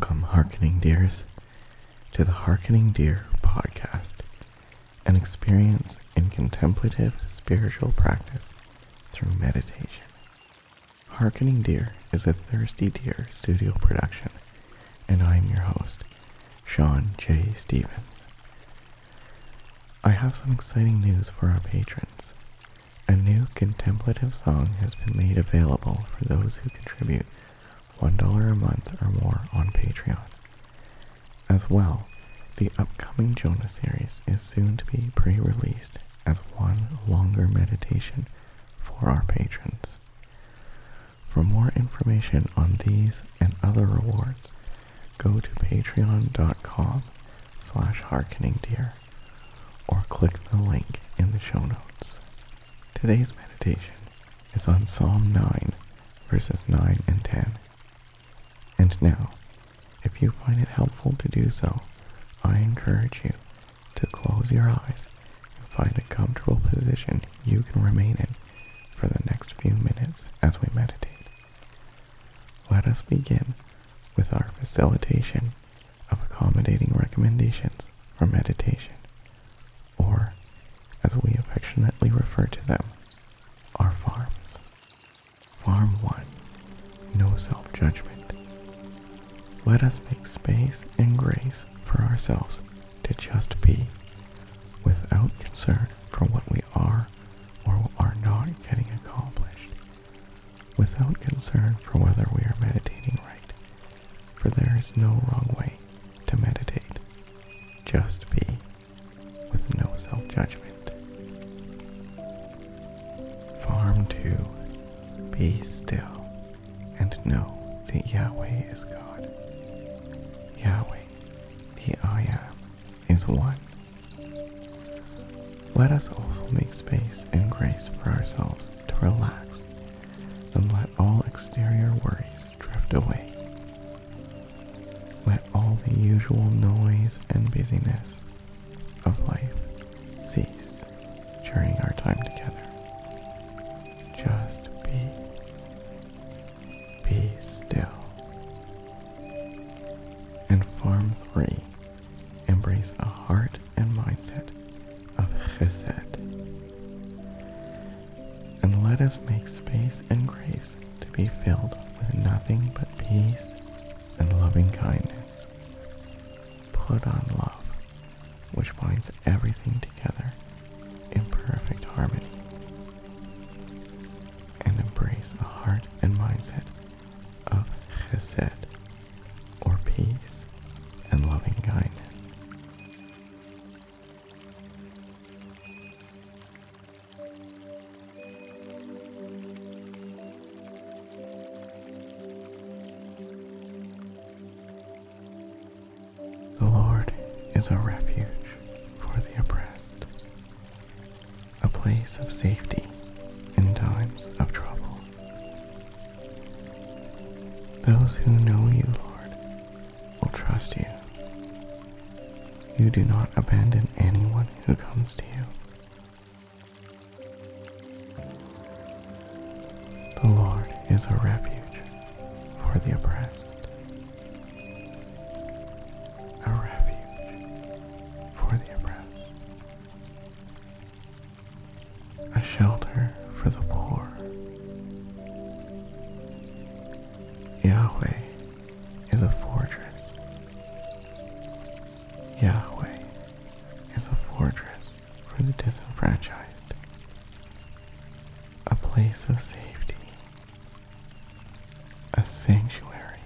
Welcome, Harkening Deers, to the Harkening Deer podcast, an experience in contemplative spiritual practice through meditation. Harkening Deer is a Thirsty Deer studio production, and I am your host, Sean J. Stevens. I have some exciting news for our patrons. A new contemplative song has been made available for those who contribute $1 a month or more on Patreon. As well, the upcoming Jonah series is soon to be pre-released as one longer meditation for our patrons. For more information on these and other rewards, go to patreon.com slash harkeningdeer or click the link in the show notes. Today's meditation is on Psalm 9, verses 9 and 10. And now, if you find it helpful to do so, I encourage you to close your eyes and find a comfortable position you can remain in for the next few minutes as we meditate. Let us begin with our facilitation of accommodating recommendations for meditation, or as we affectionately refer to them, Let us make space and grace for ourselves to just be, without concern for what we are or are not getting accomplished, without concern for whether we are meditating right, for there is no wrong way to meditate. Just be, with no self-judgment. Farm 2 Be still and know that Yahweh is God. Yahweh, the I am, is one. Let us also make space and grace for ourselves to relax and let all exterior worries drift away. Let all the usual noise and busyness of life peace and loving kindness. Put on love, which binds everything together in perfect harmony. And embrace a heart and mindset of chesed, or peace and loving kindness. Is a refuge for the oppressed, a place of safety in times of trouble. Those who know you, Lord, will trust you. You do not abandon anyone who comes to you. The Lord is a refuge for the oppressed, Yahweh is a fortress. Yahweh is a fortress for the disenfranchised, a place of safety, a sanctuary,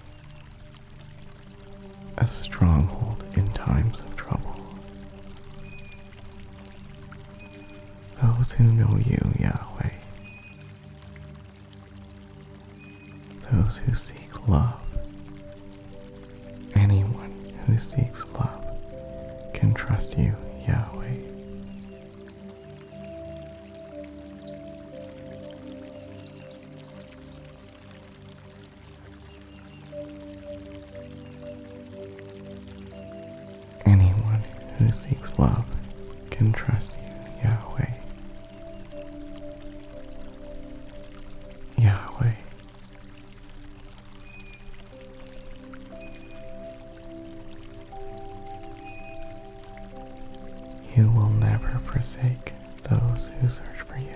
a stronghold in times of trouble. Those who know you, Yahweh, those who seek love, anyone who seeks love can trust you, Yahweh. Anyone who seeks love can trust you, forsake those who search for you.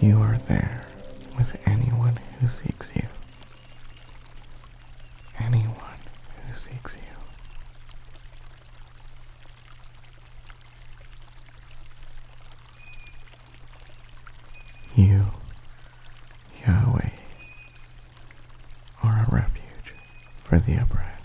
You are there with anyone who seeks you. Anyone who seeks you. You, Yahweh, are a refuge for the oppressed.